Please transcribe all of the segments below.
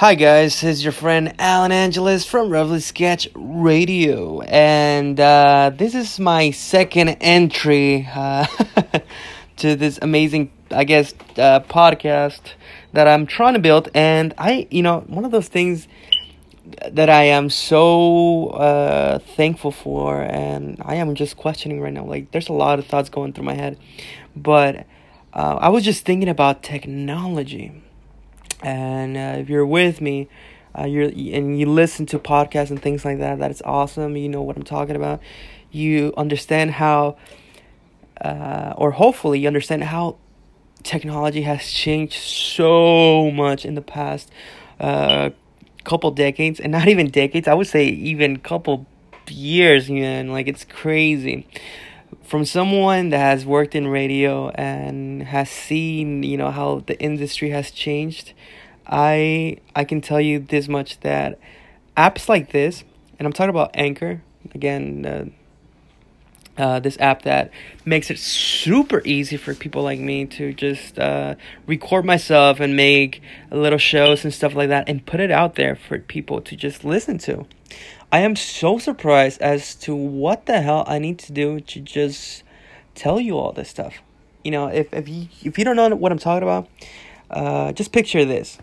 Hi guys, this is your friend Alan Angeles from Reveille Sketch Radio, and uh, this is my second entry uh, to this amazing, I guess, uh, podcast that I'm trying to build. And I, you know, one of those things that I am so uh, thankful for, and I am just questioning right now. Like, there's a lot of thoughts going through my head, but uh, I was just thinking about technology and uh, if you're with me, uh, you're and you listen to podcasts and things like that, that is awesome. You know what I'm talking about. You understand how, uh, or hopefully you understand how technology has changed so much in the past uh, couple decades, and not even decades. I would say even couple years, man. Like it's crazy from someone that has worked in radio and has seen you know how the industry has changed i i can tell you this much that apps like this and i'm talking about anchor again uh, uh, this app that makes it super easy for people like me to just uh, record myself and make little shows and stuff like that and put it out there for people to just listen to. I am so surprised as to what the hell I need to do to just tell you all this stuff. You know, if if you if you don't know what I'm talking about, uh, just picture this.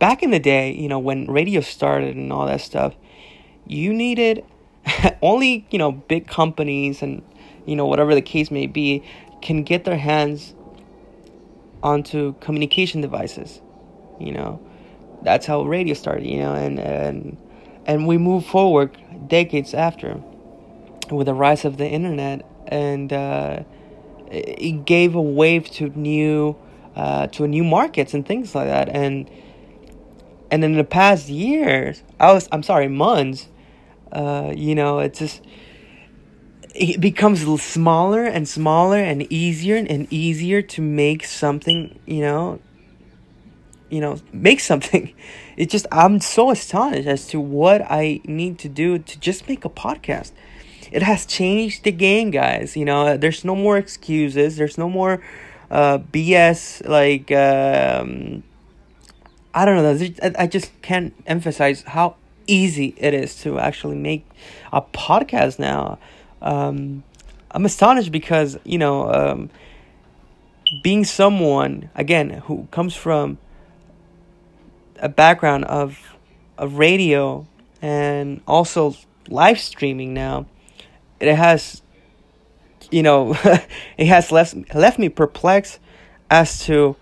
Back in the day, you know, when radio started and all that stuff, you needed only you know big companies and you know whatever the case may be can get their hands onto communication devices. You know, that's how radio started. You know, and and and we move forward decades after with the rise of the internet and uh, it gave a wave to new uh, to new markets and things like that. And and in the past years i was i'm sorry months uh, you know it's just it becomes smaller and smaller and easier and easier to make something you know you know make something. It just i'm so astonished as to what i need to do to just make a podcast. It has changed the game guys. You know there's no more excuses. There's no more uh, bs like um, i don't know. I just can't emphasize how easy it is to actually make a podcast now. Um, i'm astonished because you know um, being someone again who comes from a background of of radio and also live streaming now. It has you know it has left left me perplexed as to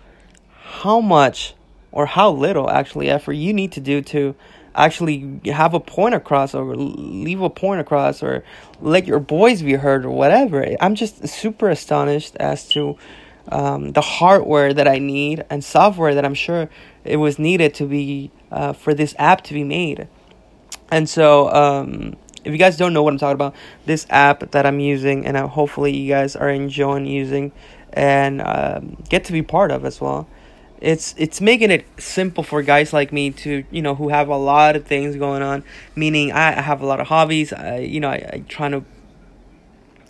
how much or how little actually effort you need to do to actually have a point across or leave a point across or let your voice be heard or whatever. I'm just super astonished as to um, the hardware that I need and software that I'm sure it was needed to be uh, for this app to be made. And so, um, if you guys don't know what I'm talking about, this app that I'm using and uh, hopefully you guys are enjoying using and um, get to be part of as well. It's it's making it simple for guys like me to you know who have a lot of things going on. Meaning I have a lot of hobbies. I you know I, I trying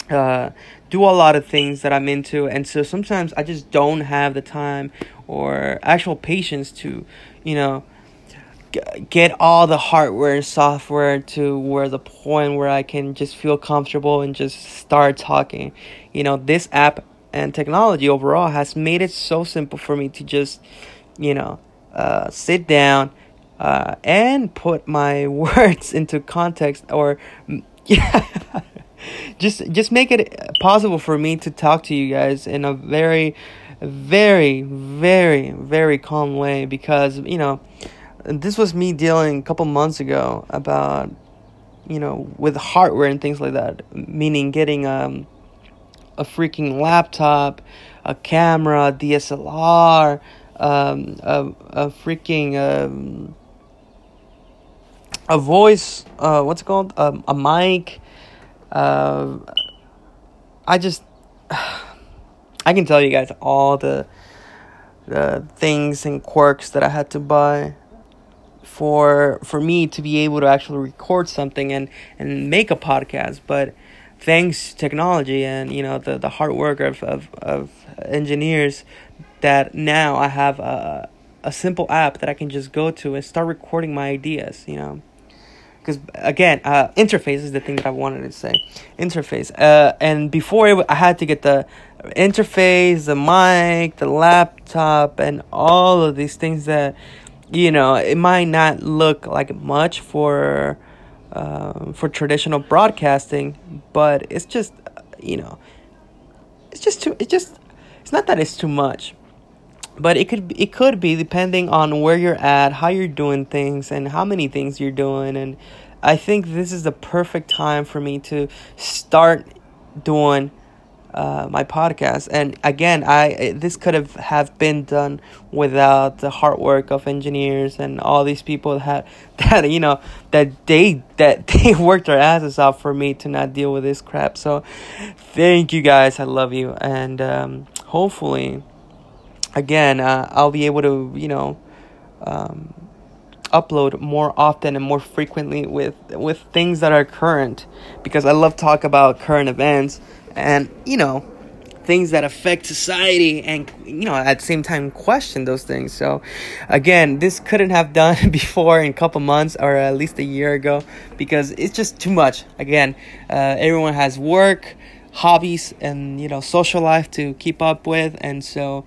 to uh, do a lot of things that I'm into, and so sometimes I just don't have the time or actual patience to, you know, g- get all the hardware and software to where the point where I can just feel comfortable and just start talking. You know, this app and technology overall has made it so simple for me to just, you know, uh, sit down. Uh, and put my words into context or yeah just just make it possible for me to talk to you guys in a very very very very calm way because you know this was me dealing a couple months ago about you know with hardware and things like that meaning getting um a freaking laptop a camera dslr um a, a freaking um a voice uh what's it called? Um, a mic uh, I just I can tell you guys all the the things and quirks that I had to buy for for me to be able to actually record something and and make a podcast but thanks technology and you know the the hard work of of, of engineers that now I have a a simple app that I can just go to and start recording my ideas, you know. Because again, uh, interface is the thing that I wanted to say. Interface. Uh, and before I had to get the interface, the mic, the laptop, and all of these things that, you know, it might not look like much for, uh, for traditional broadcasting, but it's just, you know, it's just too. It just. It's not that it's too much but it could it could be depending on where you're at, how you're doing things, and how many things you're doing. And I think this is the perfect time for me to start doing uh, my podcast. And again, I this could have have been done without the hard work of engineers and all these people that that you know that they that they worked their asses off for me to not deal with this crap. So thank you guys. I love you, and um, hopefully again, uh, I'll be able to, you know, um, upload more often and more frequently with with things that are current. Because I love talk about current events and you know things that affect society and you know at the same time question those things. So again this couldn't have done before in a couple months or at least a year ago because it's just too much. Again uh, everyone has work hobbies and you know social life to keep up with. And so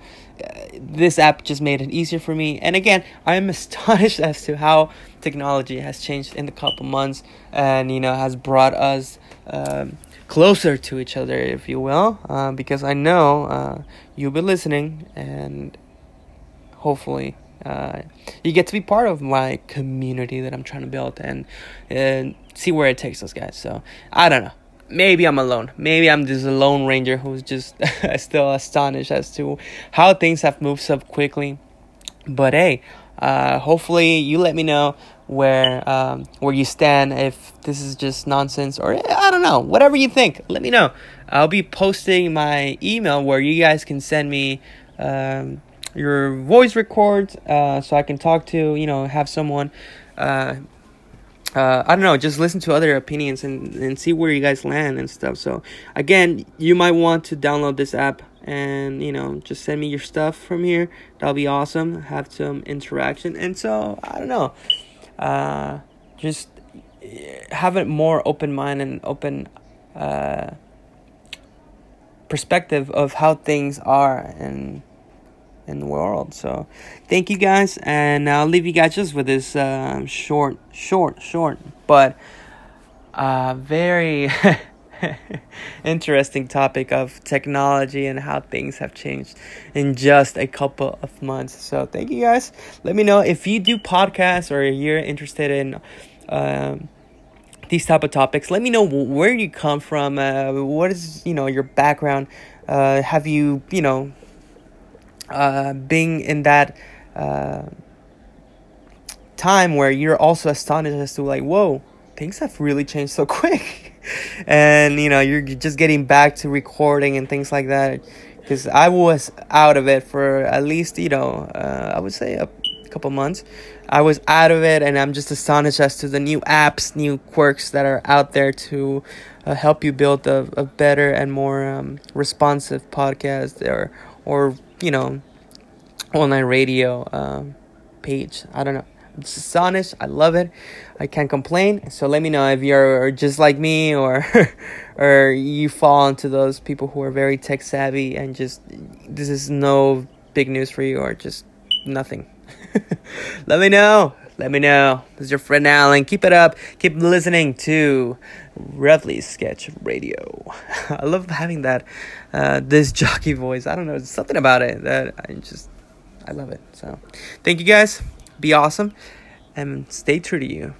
this app just made it easier for me. And again, I am astonished as to how technology has changed in the couple months, and you know has brought us um, closer to each other, if you will. Uh, because I know uh, you'll be listening, and hopefully. Uh, you get to be part of my community that I'm trying to build and and see where it takes us guys. So I don't know maybe I'm alone. Maybe I'm just a lone ranger who's just still astonished as to how things have moved so quickly. But hey, uh, hopefully you let me know where um, where you stand. If this is just nonsense or I don't know, whatever you think, let me know. I'll be posting my email where you guys can send me. Um, your voice records uh, so I can talk to, you know, have someone uh, uh, I don't know, just listen to other opinions and, and see where you guys land and stuff. So, again, you might want to download this app and, you know, just send me your stuff from here. That'll be awesome. Have some interaction. And so, I don't know, uh, just have a more open mind and open uh, perspective of how things are and in the world. So, thank you guys, and I'll leave you guys just with this uh, short, short, short, but uh, very interesting topic of technology and how things have changed in just a couple of months. So, thank you guys. Let me know if you do podcasts or you're interested in. Um, these type of topics let me know where you come from uh, what is you know your background uh, have you you know uh, being in that uh, time where you're also astonished as to like, whoa, things have really changed so quick, and you know you're just getting back to recording and things like that. Because I was out of it for at least you know uh, I would say a couple months. I was out of it, and I'm just astonished as to the new apps, new quirks that are out there to uh, help you build a, a better and more um, responsive podcast or or you know, online radio um, page. I don't know. Just astonished. I love it. I can't complain. So let me know if you're just like me or or you fall into those people who are very tech savvy and just this is no big news for you or just nothing. let me know. Let me know. This is your friend Alan. Keep it up. Keep listening to Roughly Sketch Radio. I love having that uh, this jockey voice. I don't know, something about it that I just I love it. So, thank you guys. Be awesome and stay true to you.